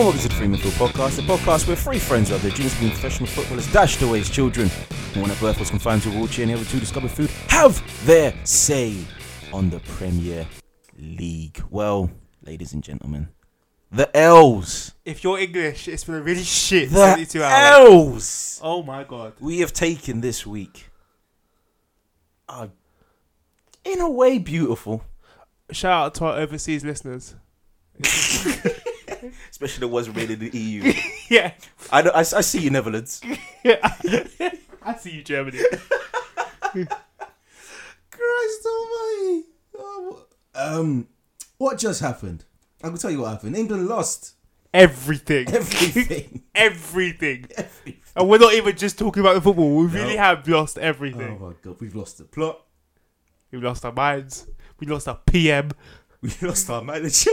Hello and welcome to the Freeman Field Podcast, the podcast where three friends of their dreams of being professional footballers dashed away as children. And when at birth was confined to a wheelchair and the other two discovered food, have their say on the Premier League. Well, ladies and gentlemen, the L's. If you're English, it's been a really shit The 72 hours. L's. Oh my god. we have taken this week are in a way beautiful, Shout out to our overseas listeners. especially the ones made in the EU. Yeah. I, know- I, I see you, Netherlands. yeah. I see you, Germany. Christ Almighty! Oh, um, what just happened? I can tell you what happened. England lost Everything. everything. everything. everything. And we're not even just talking about the football. We really have lost everything. Oh everything. my god, we've lost the plot. We've lost our minds. We lost our PM. We lost our manager.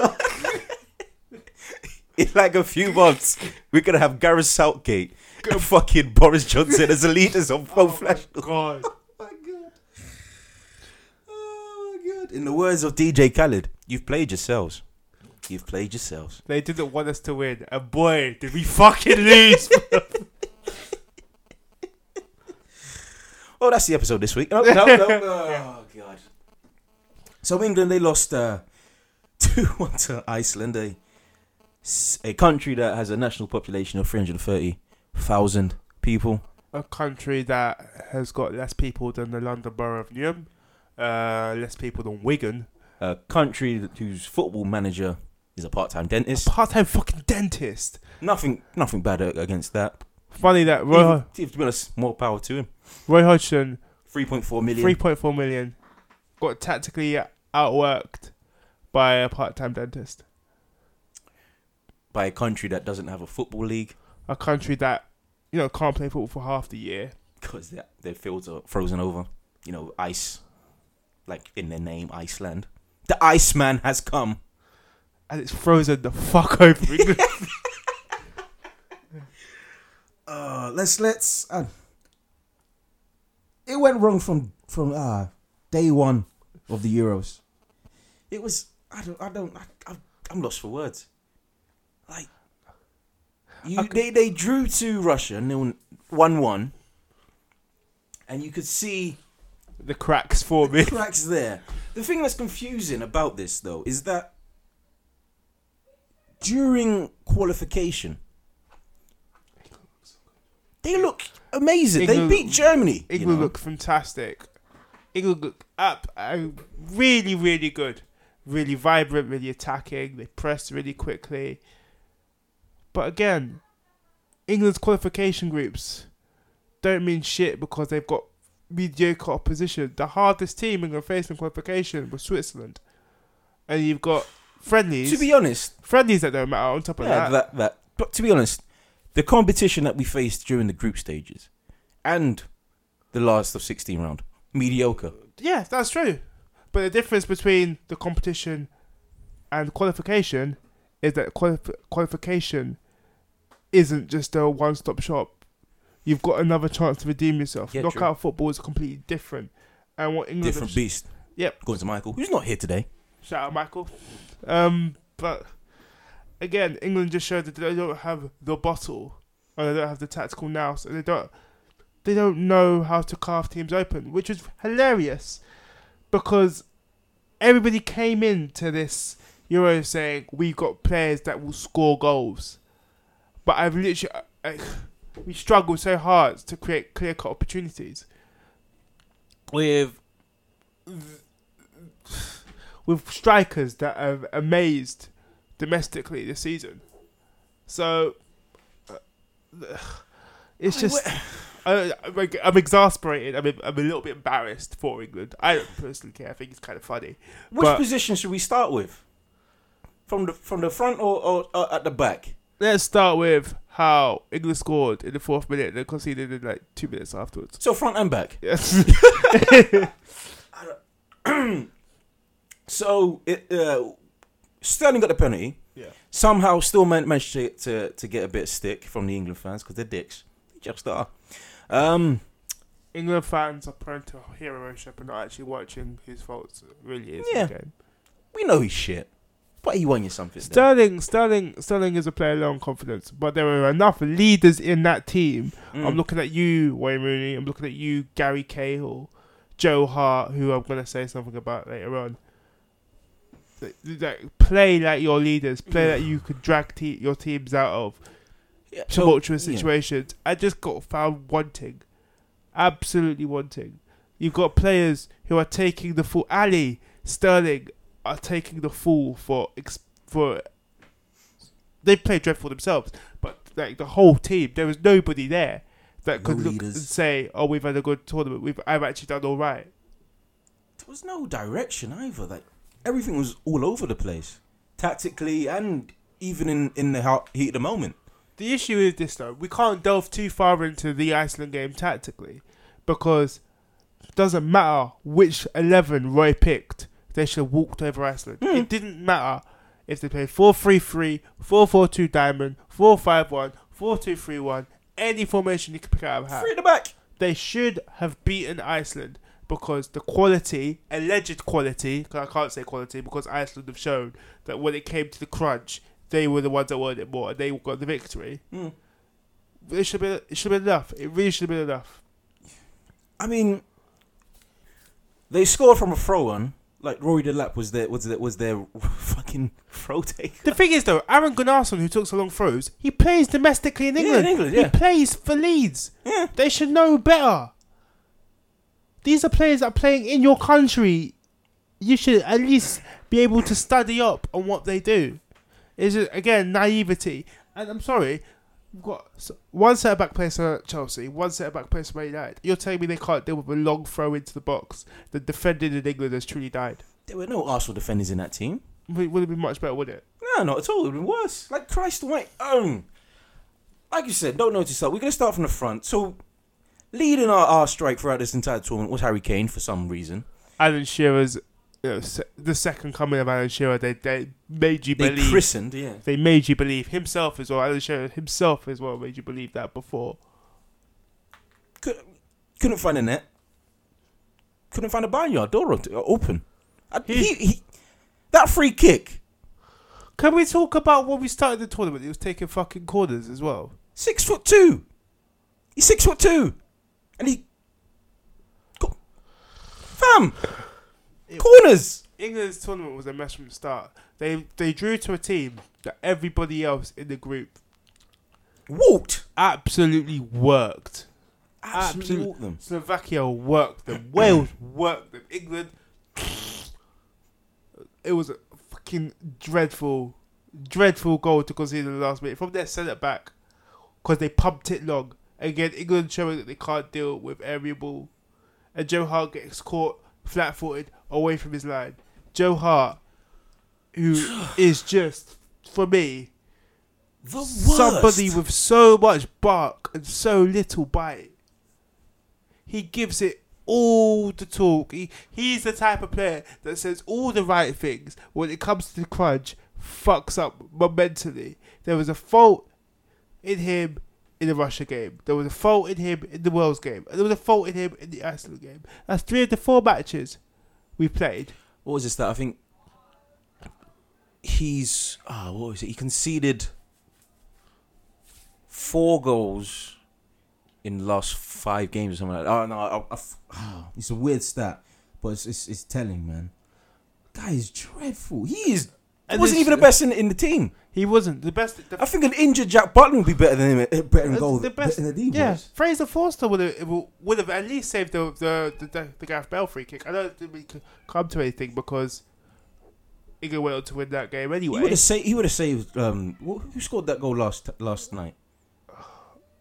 In like a few months, we're gonna have Gareth Southgate and fucking Boris Johnson as the leaders of both Flash. God. Oh my god. Oh my god. In the words of DJ Khaled, you've played yourselves. You've played yourselves. They didn't want us to win. And boy, did we fucking lose. Oh, that's the episode this week. No, no, no. Oh god. So England they lost uh, two one to Iceland, s- a country that has a national population of three hundred thirty thousand people. a country that has got less people than the London Borough of Newham, uh, less people than Wigan. A country that- whose football manager is a part-time dentist. Part-time fucking dentist. Nothing, nothing bad against that. Funny that Roy, Even, to be honest, more power to him. Roy Hodgson, Three point four million. three point four million, got tactically outworked by a part-time dentist. By a country that doesn't have a football league A country that you know can't play football for half the year. because their their fields are frozen over. You know, ice, like in their name, Iceland. The Iceman has come. And it's frozen the fuck over England. Uh, let's let's. Uh, it went wrong from from uh, day one of the Euros. It was I don't I don't I, I, I'm lost for words. Like you, they they drew to Russia nil one one, and you could see the cracks forming. cracks there. The thing that's confusing about this though is that during qualification. They look amazing. England- they beat Germany. you England know. look fantastic. England look up uh, really, really good. Really vibrant, really attacking. They press really quickly. But again, England's qualification groups don't mean shit because they've got mediocre opposition. The hardest team England faced in qualification was Switzerland. And you've got friendlies. to be honest, friendlies that don't matter on top of yeah, that. that. that but to be honest, the competition that we faced during the group stages and the last of sixteen round mediocre. Yeah, that's true. But the difference between the competition and qualification is that qualif- qualification isn't just a one stop shop. You've got another chance to redeem yourself. Yeah, Knockout football is completely different. And what England Different beast. Yep. Going to Michael, who's not here today. Shout out Michael. Um, but again, England just showed that they don't have the bottle, or they don't have the tactical nous, and they don't they don't know how to carve teams open, which was hilarious because everybody came into this Euro saying we've got players that will score goals, but I've literally I, we struggle so hard to create clear cut opportunities with with strikers that have amazed domestically this season. So uh, it's just I, I'm, I'm exasperated. I'm, I'm a little bit embarrassed for England. I don't personally care. I think it's kind of funny. Which But- position should we start with? From the from the front or, or, or at the back? Let's start with how England scored in the fourth minute and then conceded in like two minutes afterwards. So front and back. Yes. So it, uh, Sterling got the penalty. yeah. Somehow, still man- managed to, to to get a bit of stick from the England fans because they're dicks. They just are. Um, England fans are prone to hero worship and not actually watching whose faults it really is Yeah. we know he's shit. But he won you something. then. Sterling, Sterling, Sterling is a player low on confidence, but there are enough leaders in that team. Mm. I'm looking at you, Wayne Rooney. I'm looking at you, Gary Cahill, Joe Hart, who I'm going to say something about later on. That play like your leaders, play that you could drag te- your teams out of Yeah, tumultuous yeah. situations. I just got found wanting, absolutely wanting. You've got players who are taking the full. alley. Sterling are taking the fall for ex- for. They play dreadful themselves, but like the whole team, there was nobody there that No could look leaders. and say, "Oh, we've had a good tournament. We've I've actually done all right." There was no direction either. Like everything was all over the place, tactically and even in in the hot heat of the moment. The issue is this though: we can't delve too far into the Iceland game tactically, because it doesn't matter which eleven Roy picked. They should have walked over Iceland. Hmm. It didn't matter if they played 4-3-3, 4-4-2 diamond, 4-5-1, 4-2-3-1, any formation you could pick out of a hat. Three at the back. They should have beaten Iceland because the quality, alleged quality, 'cause I can't say quality because Iceland have shown that when it came to the crunch, they were the ones that wanted it more and they got the victory. Mm. It should have been, it should have been enough. It really should have been enough. I mean, they scored from a throw on. Like Rory Delap was their was their, was their fucking throw taker. The thing is, though, Aron Gunnarsson, who took so long throws, he plays domestically in England. Yeah, in England. Yeah. He plays for Leeds. Yeah. They should know better. These are players that are playing in your country. You should at least be able to study up on what they do. Is it again naivety? And I'm sorry, got one centre back plays for Chelsea, one centre back plays for Man United. You're telling me they can't deal with a long throw into the box? The defending in England has truly died. There were no Arsenal defenders in that team. Would would have been much better, would it? No, not at all. It would have been worse. Like Christ Almighty. Um, like you said, don't notice that. We're gonna start from the front. So, leading our, our strike throughout this entire tournament was Harry Kane for some reason. Alan Shearer's se- the second coming of Alan Shearer. They they made you They believe. christened, yeah. they made you believe himself as well. Alan Shearer himself as well made you believe that before. Could, couldn't find a net. Couldn't find a barnyard door open. I- he, he, that free kick, Can we talk about when we started the tournament? He was taking fucking corners as well. six foot two. He's six foot two, and he, go, fam, corners. England's tournament was a mess from the start. They they drew to a team that everybody else in the group Walked. absolutely worked. Absolutely Absolute- walked them. Slovakia worked them. Wales worked them. England. It was a fucking dreadful, dreadful goal to concede in the last minute from their centre back because they pumped it long. Again, England showing that they can't deal with aerial ball. And Joe Hart gets caught flat footed away from his line. Joe Hart, who is just, for me, The somebody with so much bark and so little bite. He gives it all the talk. He he's the type of player that says all the right things when it comes to the crunch, fucks up momentally. There was a fault in him in the Russia game. There was a fault in him in the Worlds game. And there was a fault in him in the Iceland game. That's three of the four matches we played. what was this that I think he's ah what was it? He conceded four goals in the last five games or something like that. Oh no, I, I, I- it's a weird stat, but it's it's, it's telling, man. Guy is dreadful. He is. And wasn't even the best in, in the team. He wasn't the best. The I think an injured Jack Butland would be better than him. eh, Better in That's goal the best- than he Yeah, was. Fraser Forster would have would have at least saved the the the, the, the Gareth Bell free kick. I don't think we could come to anything because England went on to win that game He anyway. would have saved. He would have saved. Um, who scored that goal last last night?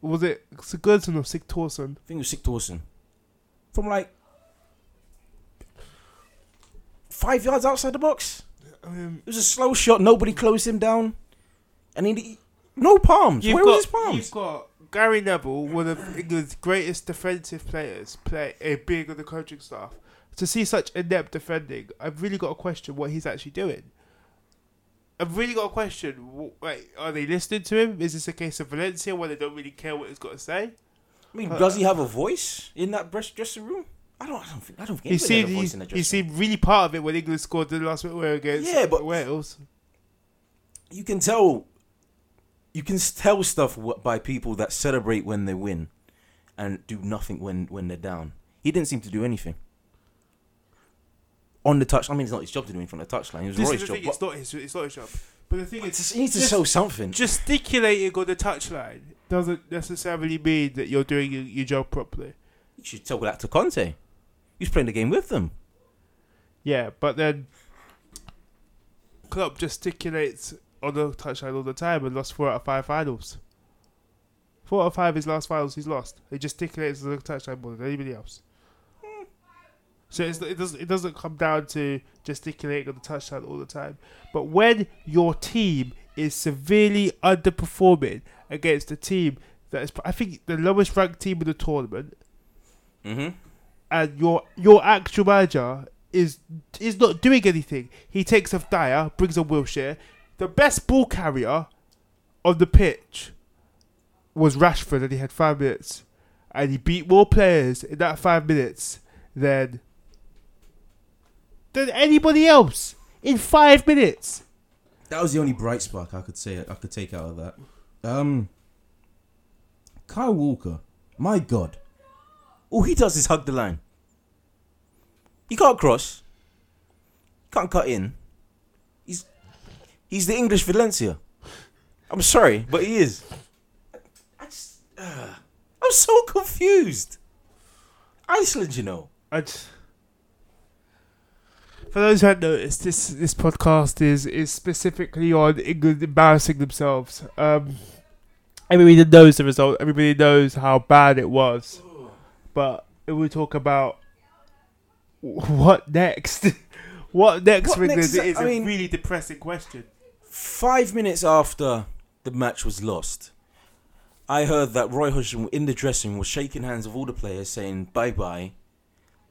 Was it Sigurdsson or Sigthorsson? I think it was Sick Dawson. From like five yards outside the box. Um, It was a slow shot. Nobody closed him down, and he, no palms. Where got was his palms? you've got Gary Neville, one of England's greatest defensive players, play a big on the coaching staff. To see such inept defending, I've really got to question what he's actually doing. I've really got a question. Like, are they listening to him? Is this a case of Valencia where they don't really care what he's got to say? I mean, does he have a voice in that dressing room? I don't. I don't think. I don't think He seemed he, he seemed really part of it when England scored the last minute against Yeah, but- Wales. you can tell you can tell stuff by people that celebrate when they win and do nothing when when they're down. He didn't seem to do anything on the touch. I mean, it's not his job to do anything on the touchline. It was This Roy's job. It's not his. It's not his job. But the thing but is, he needs to show something. gesticulating on the touchline doesn't necessarily mean that you're doing your, your job properly. You should tell that to Conte. He's playing the game with them. Yeah, but then Klopp gesticulates on the touchline all the time and lost four out of five finals. Four out of five his last finals he's lost. He gesticulates on the touchline more than anybody else. So it's, it doesn't it doesn't come down to gesticulating on the touchline all the time. But when your team is severely underperforming against a team that is, I think, the lowest ranked team in the tournament, Mm-hmm. And your your actual manager is is not doing anything. He takes off Dier, brings on Wilshere. The best ball carrier on the pitch was Rashford, and he had five minutes, and he beat more players in that five minutes than than anybody else in five minutes. That was the only bright spark I could say I could take out of that. Um, Kyle Walker, my God, all he does is hug the line. He can't cross. He can't cut in. He's he's the English Valencia. I'm sorry, but he is. I just, uh, I'm so confused. Iceland, you know. And for those who haven't noticed, this this podcast is is specifically on England embarrassing themselves. Um, everybody knows the result. Everybody knows how bad it was. But if we talk about what next, what next What for England next is- I a mean- really depressing question. Five minutes after the match was lost, I heard that Roy Hodgson in the dressing room was shaking hands with all the players, saying bye bye.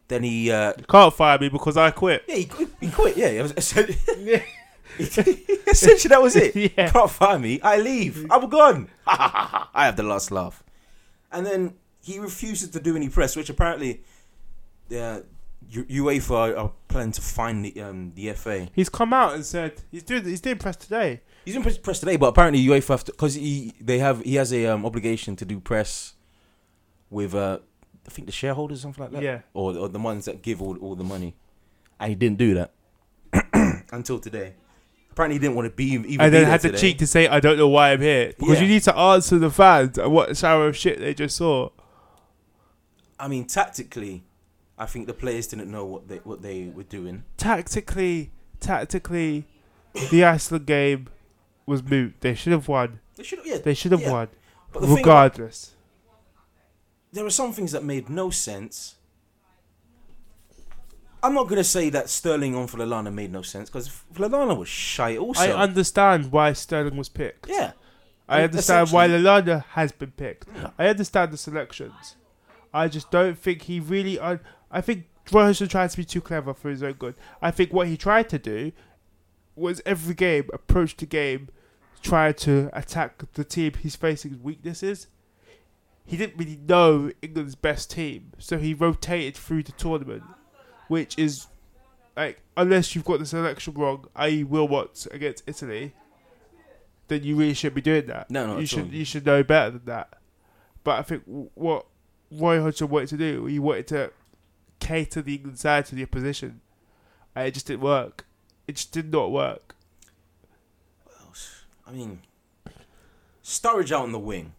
Then he, uh, can't fire me because I quit. yeah, he, quit- he quit. Yeah, it essentially, essentially that was it. Yeah. Can't fire me. I leave. I'm gone. I have the last laugh. And then he refuses to do any press, which apparently, uh, U- UEFA are, planning to fine the um, the FA. He's come out and said he's doing he's doing press today. He's in press, press today, but apparently UEFA have because he they have he has a um, obligation to do press with uh I think the shareholders or something like that. Yeah. Or, or the ones that give all, all the money, and he didn't do that until today. Apparently, he didn't want to be even. and then had the cheek to say, "I don't know why I'm here," because Yeah. you need to answer the fans and what shower of shit they just saw. I mean, tactically, I think the players didn't know what they what they were doing. Tactically, tactically, the Iceland game was moot. They should have won. They should, have. yeah. They should have Yeah. won, But the thing regardless. there were some things that made no sense. I'm not gonna say that Sterling on for Lallana made no sense because Lallana was shy. Also, I understand why Sterling was picked. yeah. I understand why Lallana has been picked. Yeah. I understand the selections. I just don't think he really. I, I think Hodgson tried to be too clever for his own good. I think what he tried to do was every game approach the game, try to attack the team he's facing weaknesses. He didn't really know England's best team, so he rotated through the tournament, which is like unless you've got the selection wrong, i.e. Wilmots against Italy, then you really shouldn't be doing that. No, no, you should all. you should know better than that. But I think what Roy Hodgson wanted to do, he wanted to cater the England side to the opposition, and it just didn't work. It just did not work. What else? I mean, Sturridge out on the wing.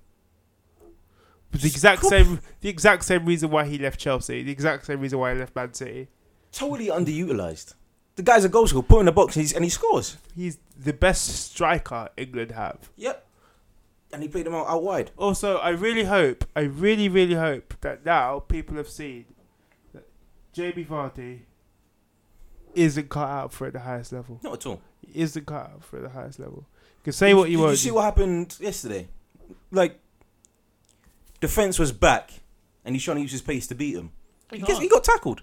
But the exact Cool. same, the exact same reason why he left Chelsea, the exact same reason why he left Man City. Totally underutilized. The guy's a goal scorer, put in the box, and, he's, and he scores. He's the best striker England have. Yep. And he played them out, out wide. Also, I really hope, I really, really hope that now people have seen that Jamie Vardy isn't cut out for at the highest level. Not at all. He isn't cut out for at the highest level. You can say what you want. Did want. you see what happened yesterday? Like, defense was back, and he's trying to use his pace to beat him. He, gets, he got tackled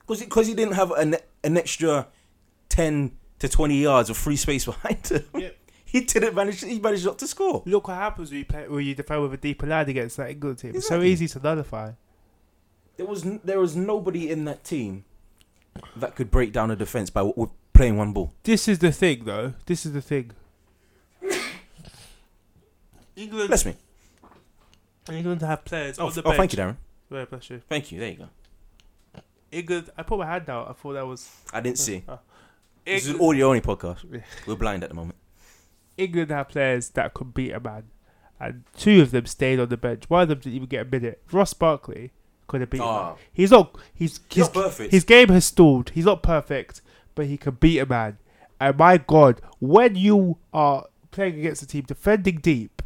because he, 'cause he didn't have an an extra ten to twenty yards of free space behind him. Yep. He didn't manage. He managed not to score. Look what happens when you play when you defend with a deeper line against that England team. It's so Exactly. easy to nullify. There was n- there was nobody in that team that could break down a defense by w- playing one ball. This is the thing, though. This is the thing. England, Bless me. England have players Oh, on the oh bench. thank you, Darren. Yeah, bless you. Thank you. There you go. England. I put my hand out. I thought that was. I didn't see. This is England, audio only podcast. We're blind at the moment. England have players that could beat a man, and two of them stayed on the bench. One of them didn't even get a minute. Ross Barkley could have beat a man. Ah, He's not. He's he's his, not perfect. his game has stalled. He's not perfect, but he can beat a man. And my God, when you are playing against a team defending deep,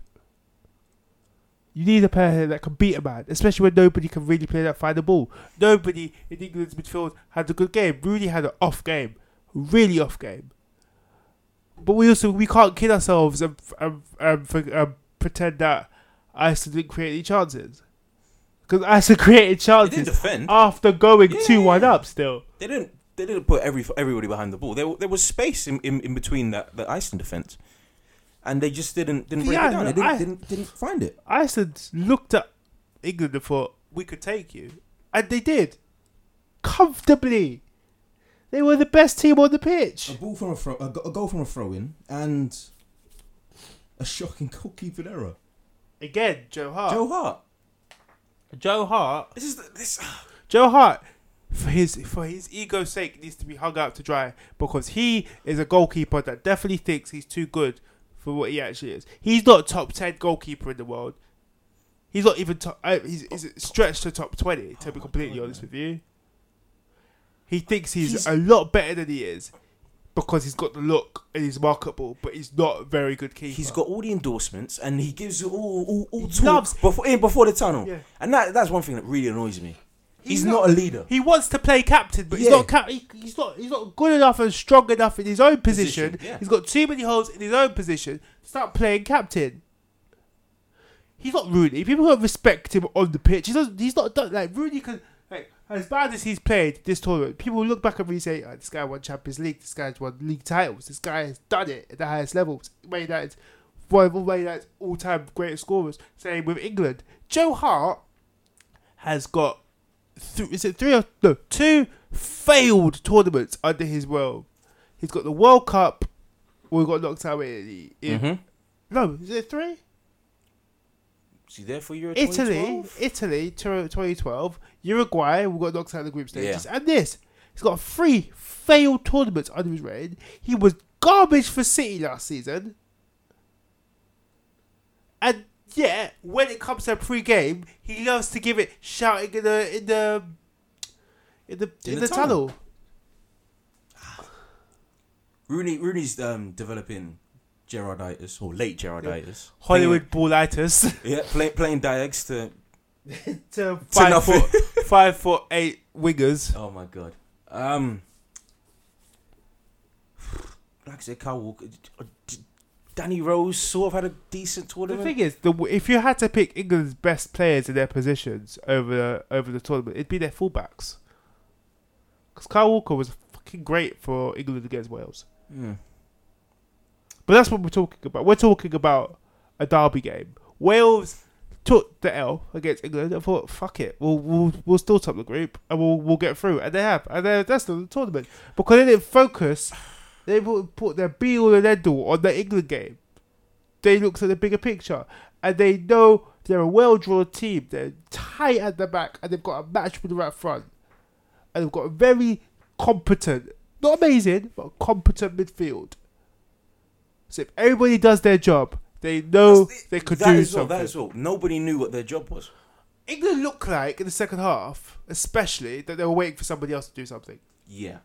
you need a player that can beat a man, especially when nobody can really play that final ball. Nobody in England's midfield had a good game. Rooney had an off game, really off game. But we also we can't kid ourselves and and, and, and pretend that Iceland didn't create any chances. Because Iceland created chances after going Yeah. two one up. Still, They didn't. They didn't put every everybody behind the ball. There, there was space in, in, in between that the Iceland defense, and they just didn't didn't break Yeah, it down. They didn't, I- didn't didn't find it. Iceland looked at England and thought we could take you, and they did comfortably. They were the best team on the pitch. A ball from a throw, a, a goal from a throw in, and a shocking goalkeeping error. Again, Joe Hart. Joe Hart. Joe Hart. This is the, this. Joe Hart, for his for his ego's sake, needs to be hung out to dry because he is a goalkeeper that definitely thinks he's too good for what he actually is. He's not top ten goalkeeper in the world. He's not even top. Uh, he's, he's stretched to top twenty. To Oh be completely God, honest man. with you, he thinks he's, He's- a lot better than he is because he's got the look and he's marketable, but he's not a very good keeper. He's got all the endorsements, and he gives you all all, all talk loves- before in before the tunnel. Yeah. And that that's one thing that really annoys me. He's, He's not, a leader. He wants to play captain, but he's not. Cap- he, he's not. He's not good enough and strong enough in his own position. Position, yeah. He's got too many holes in his own position to start playing captain. He's not Rooney. People don't respect him on the pitch. He doesn't. He's not done like Rooney. Can as bad as he's played this tournament, people look back and say, oh, "This guy won Champions League. This guy's won league titles. This guy has done it at the highest levels." Man United's one of Man United's all-time greatest scorers. Same with England. Joe Hart has got th- is it three or no two failed tournaments under his belt. He's got the World Cup. We got knocked out in, in Mm-hmm. no, is it three? Is he there for Euro Italy, 2012? Italy, Tur- 2012, Uruguay. We got knocked out of the group stages, and this. He's got three failed tournaments under his reign. He was garbage for City last season, and yeah, when it comes to pre-game, he loves to give it shouting in the in the in the in, In the, the tunnel. tunnel. Rooney Rooney's um, developing Gerarditis or late Gerarditis. Hollywood ballitis Yeah, play, playing Diags to. to five nothing. foot five foot eight wingers. Oh my god. Um. Like I said, Kyle Walker, Danny Rose sort of had a decent tournament. The thing is, the if you had to pick England's best players in their positions over over the tournament, it'd be their fullbacks. Because Kyle Walker was fucking great for England against Wales. Hmm. But that's what we're talking about. We're talking about a derby game. Wales took the L against England and thought, "Fuck it, we'll we'll, we'll still top the group and we'll we'll get through." And they have, and that's the tournament because they didn't focus. They put their be all and end all on the England game. They looked at the bigger picture and they know they're a well drawn team. They're tight at the back and they've got a match with the right front, and they've got a very competent, not amazing, but competent midfield. So if everybody does their job, they know the- they could that do is all, something. That is all. Nobody knew what their job was. England looked like in the second half, especially that they were waiting for somebody else to do something. Yeah.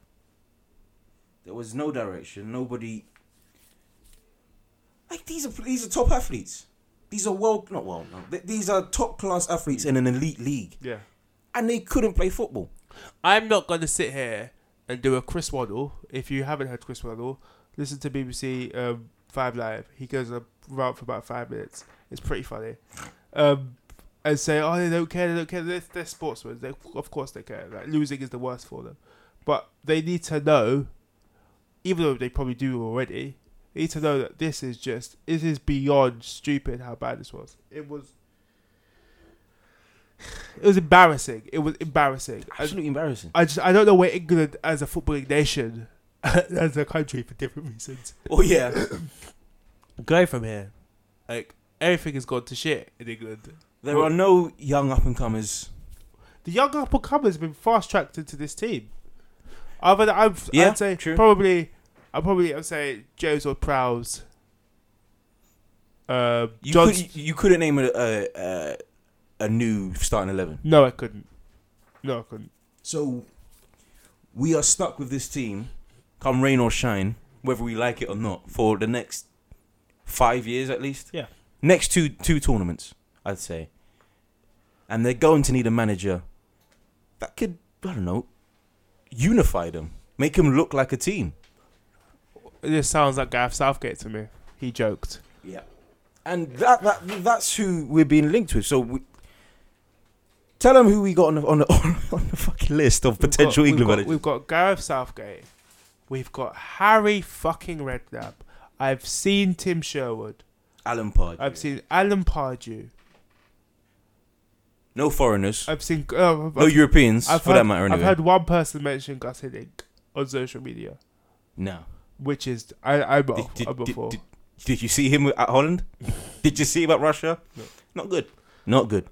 There was no direction. Nobody. Like these are these are top athletes. These are world not well no. These are top class athletes in an elite league, Yeah. and they couldn't play football. I'm not going to sit here and do a Chris Waddle. If you haven't heard Chris Waddle, listen to BBC um, Five Live. He goes a route for about five minutes. It's pretty funny. Um, and say, oh, they don't care, they don't care. They're, they're sportsmen. They, of course they care. Like, losing is the worst for them. But they need to know, even though they probably do already, they need to know that this is just, this is beyond stupid how bad this was. It was. It was embarrassing. It was embarrassing. Absolutely embarrassing. I just I don't know where England as a footballing nation, as a country for different reasons. Oh yeah. Go from here, like everything has gone to shit in England. There are no young up and comers. The young up and comers have been fast tracked into this team. Other than I've, Yeah, I'd say true. probably, I probably I'd say Joes or Prowse. Uh, You, could, you couldn't name a, a, a, a new starting 11. no, I couldn't. No, I couldn't. So we are stuck with this team, come rain or shine, whether we like it or not, for the next five years at least. Yeah. Next two two tournaments, I'd say. And they're going to need a manager that could, I don't know, unify them, make them look like a team. This sounds like Gareth Southgate to me. He joked. Yeah. And that, that that's who we're being linked with. So we, tell them who we got on the on the, on the fucking list of We've potential got- England we've got, managers. we've got Gareth Southgate. We've got Harry fucking Redknapp. I've seen Tim Sherwood. Alan Pardew. I've seen Alan Pardew. no foreigners. I've seen. Uh, I've, no Europeans, I've for heard, that matter. Anyway. I've heard one person mention Gus Hiddink on social media, no. which is I I'm Did, off, did, I'm did, before. did, did you see him at Holland? did you see him at Russia? No. Not good. Not good.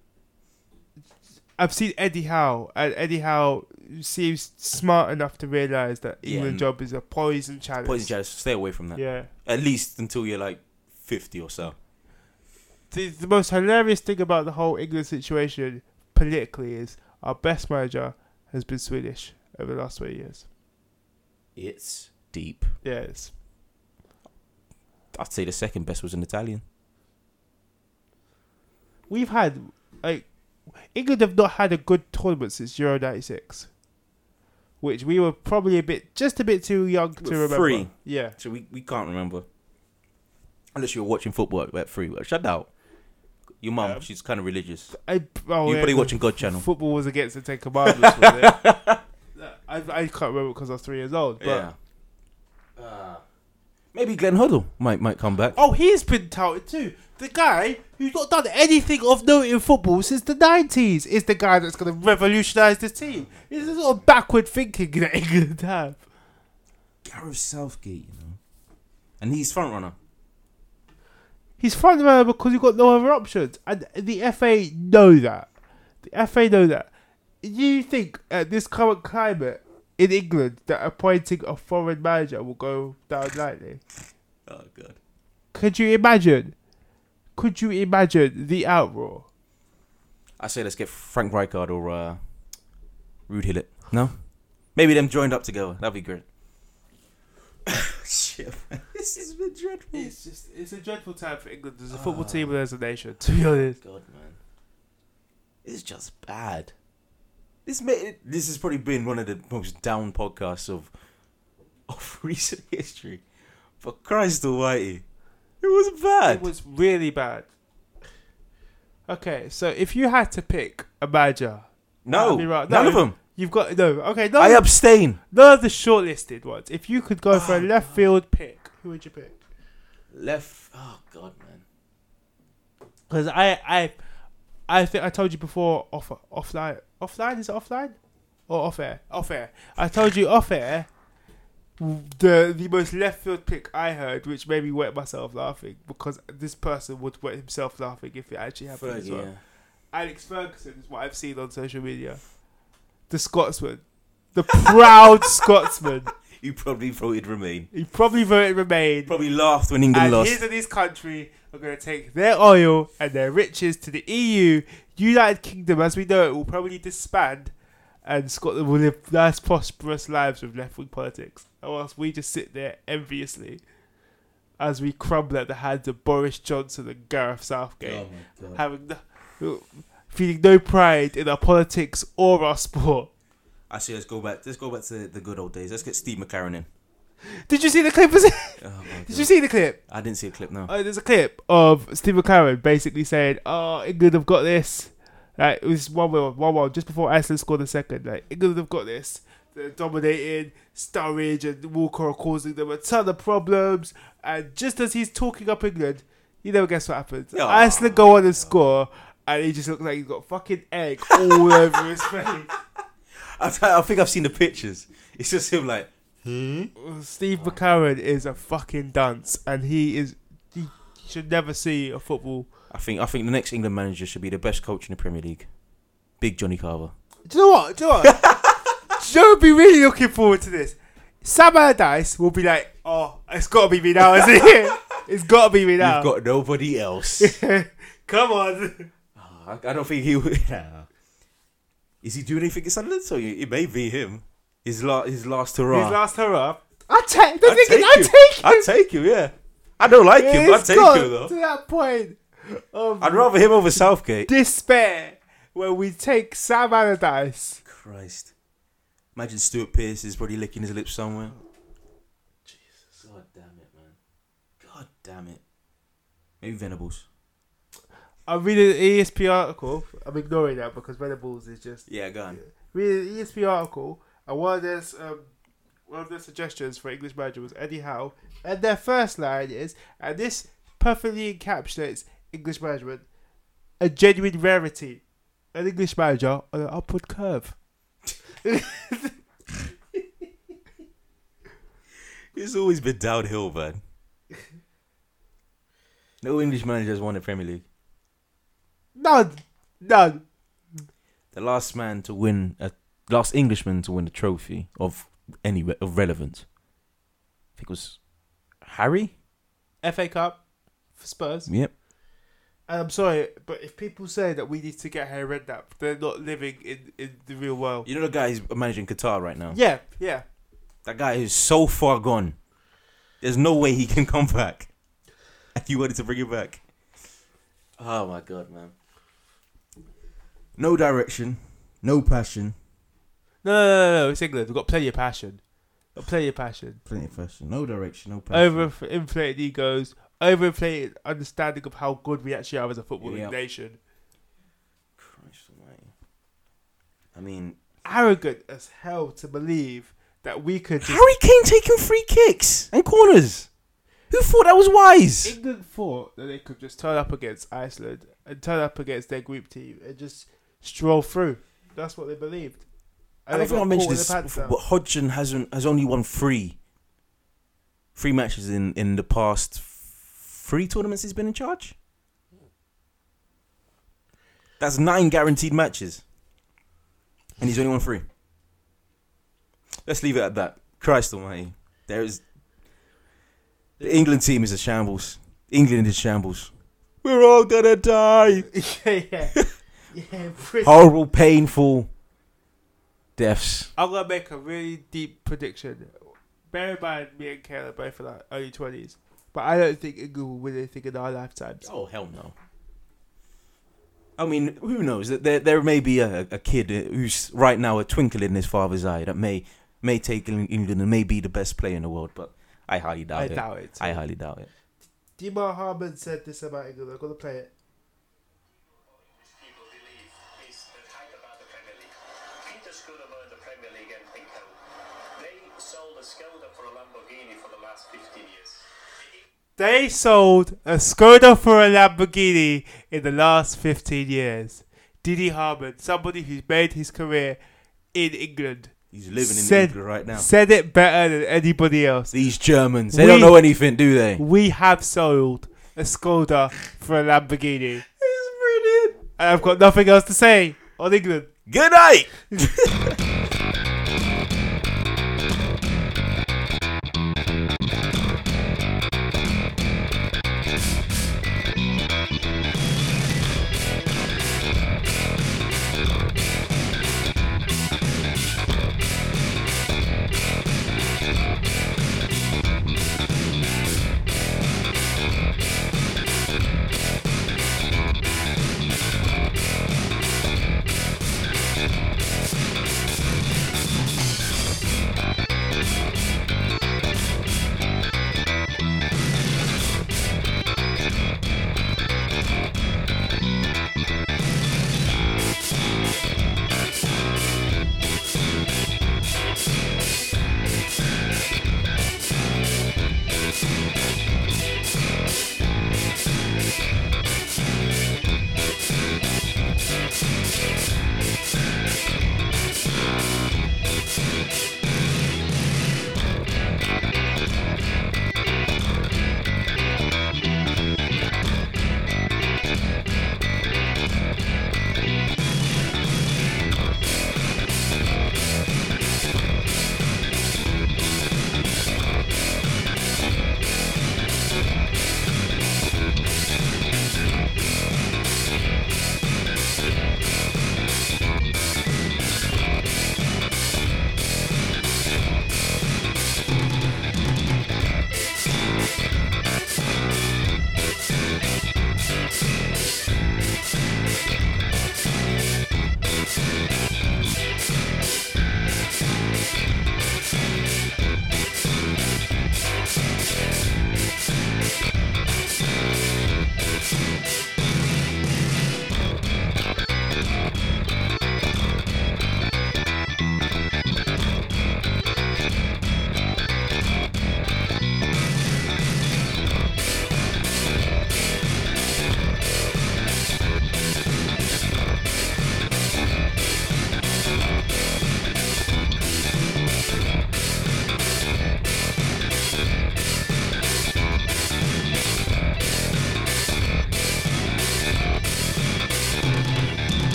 I've seen Eddie Howe, and Eddie Howe seems smart enough to realize that Yeah, England job is a poison chalice. Poison chalice. Stay away from that. Yeah. At least until you're like 50 or so. The, the most hilarious thing about the whole England situation politically is our best manager has been Swedish over the last 20 years. It's deep. Yes. I'd say the second best was an Italian. We've had, like, England have not had a good tournament since Euro 96. Which we were probably a bit, just a bit too young to remember. free. Yeah. So we, we can't remember. Unless you were watching football at three. Shut out. Your mum, Um, she's kind of religious. I, oh, You're yeah, probably watching God Channel. Football was against the Ten Commandments, was it? I, I can't remember because I was three years old. But yeah. Maybe Glenn Hoddle might might come back. Oh, he's been touted too. The guy who's not done anything of note in football since the 90s is the guy that's going to revolutionise this team. It's a sort of backward thinking that England have. Gareth Southgate, you know. And he's front runner. He's front runner because you've got no other options. And the FA know that. The FA know that. Do you think at this current climate in England that appointing a foreign manager will go down lightly? Oh god. Could you imagine? Could you imagine the outroar? I say let's get Frank Rijkaard or uh, Ruud Gullit. No? Maybe them joined up together. That'd be great. Shit, man. This has been dreadful. It's just it's a dreadful time for England as a football team and as a nation, to be honest. God, man. It's just bad. This may, this has probably been one of the most down podcasts of of recent history. For Christ Almighty, it was bad. It was really bad. Okay, so if you had to pick a manager, no, That'd right. none No. of them. you've got no. Okay, none, I of, abstain. none of the shortlisted ones. If you could go for a Oh, left field pick, who would you pick? Left. Oh God, man. Because I, I, I think I told you before off offline. Offline is it offline or off air? Off air. I told you off air. The the most left field pick I heard, which made me wet myself laughing because this person would wet himself laughing if it actually happened as well. Alex Ferguson is what I've seen on social media. The Scotsman, the proud Scotsman. You probably voted Remain. He probably voted Remain. Probably laughed when England and lost. his and his country are going to take their oil and their riches to the EU. United Kingdom, as we know it, will probably disband, and Scotland will live nice, prosperous lives with left wing politics. Whilst we just sit there enviously as we crumble at the hands of Boris Johnson and Gareth Southgate, oh God. having no, feeling no pride in our politics or our sport. I say let's go back. Let's go back to the good old days. Let's get Steve McClaren in. Did you see the clip? Was it- Oh Did you see the clip? I didn't see a clip. No. Oh, there's a clip of Steve McClaren basically saying, "Oh, England have got this." Like it was one one one one just before Iceland scored the second. Like England have got this. They're dominating. Sturridge and Walker are causing them a ton of problems. And just as he's talking up England, you never guess what happens? Yeah. Iceland go on and score, and he just looks like he's got fucking egg all over his face. I, I think I've seen the pictures. It's just him like. Hmm? Steve McClaren is a fucking dunce, and he is. He should never see a football I think I think the next England manager should be the best coach in the Premier League. Big Johnny Carver. Do you know what? Do you know what? Do you know what I'd be really looking forward to this? Sam Allardyce will be like, oh, it's got to be me now, isn't it? It's got to be me now. You've got nobody else. Come on. I, I don't think he would. Nah. Is he doing anything at Sunderland? So it may be him. His la- his last hurrah. His last hurrah. I take I'd thing take I him. take him. I'd take him. Yeah. I don't like him. I'd take got him though. to that point of I'd rather him over Southgate. despair where we take Sam Allardyce. Christ. Imagine Stuart Pearce is probably licking his lips somewhere. Jesus. God damn it, man. God damn it. Maybe Venables. I'm reading an ESP article. I'm ignoring that because Venables is just Yeah, go on. reading an ESP article, and one of their um, one of their suggestions for English manager was Eddie Howe, and their first line is, and this perfectly encapsulates English management, a genuine rarity, an English manager on an upward curve. It's always been downhill, man. No English manager has won the Premier League. None, none. The last man to win, a last Englishman to win a trophy of any re- of relevance, I think it was Harry. FA Cup for Spurs. Yep. And I'm sorry, but if people say that we need to get Harry Redknapp, they're not living in, in the real world. You know the guy who's managing Qatar right now. Yeah, yeah. That guy is so far gone. There's no way he can come back. And you wanted to bring him back. Oh my god, man. No direction, no passion, No, no, no, no. It's England. We've got plenty of passion. Got plenty of passion. plenty of passion. No direction, no passion. Overinflated egos. Overinflated understanding of how good we actually are as a footballing Yeah. nation. Christ almighty. I mean, Arrogant as hell to believe that we could just. Harry Kane taking free kicks and corners. Who thought that was wise? England thought that they could just turn up against Iceland and turn up against their group team and just stroll through. That's what they believed. I And they think I mentioned this before, but Hodgson hasn't has only won three, three matches in in the past three tournaments he's been in charge. That's nine guaranteed matches, and he's only won three. Let's leave it at that. Christ Almighty, there is the England team is a shambles. England is shambles. We're all gonna die. yeah, yeah. Yeah pretty- Horrible, painful deaths. I'm gonna make a really deep prediction. Bear in mind, me and Kayla both in our early twenties, but I don't think England will win anything in our lifetimes. Oh hell no. I mean, who knows? There, there may be a, a kid who's right now a twinkle in his father's eye that may may take England and may be the best player in the world, but I highly doubt I it. doubt it. I highly doubt it. Dietmar Hamann said this about England. I'm gonna play it. They sold a Skoda for a Lamborghini in the last 15 years. Didi Hamann, somebody who's made his career in England, He's living in Said- England right now. said it better than anybody else. These Germans, they We- don't know anything, do they? We have sold a Skoda for a Lamborghini. It's brilliant. And I've got nothing else to say on England. Good night.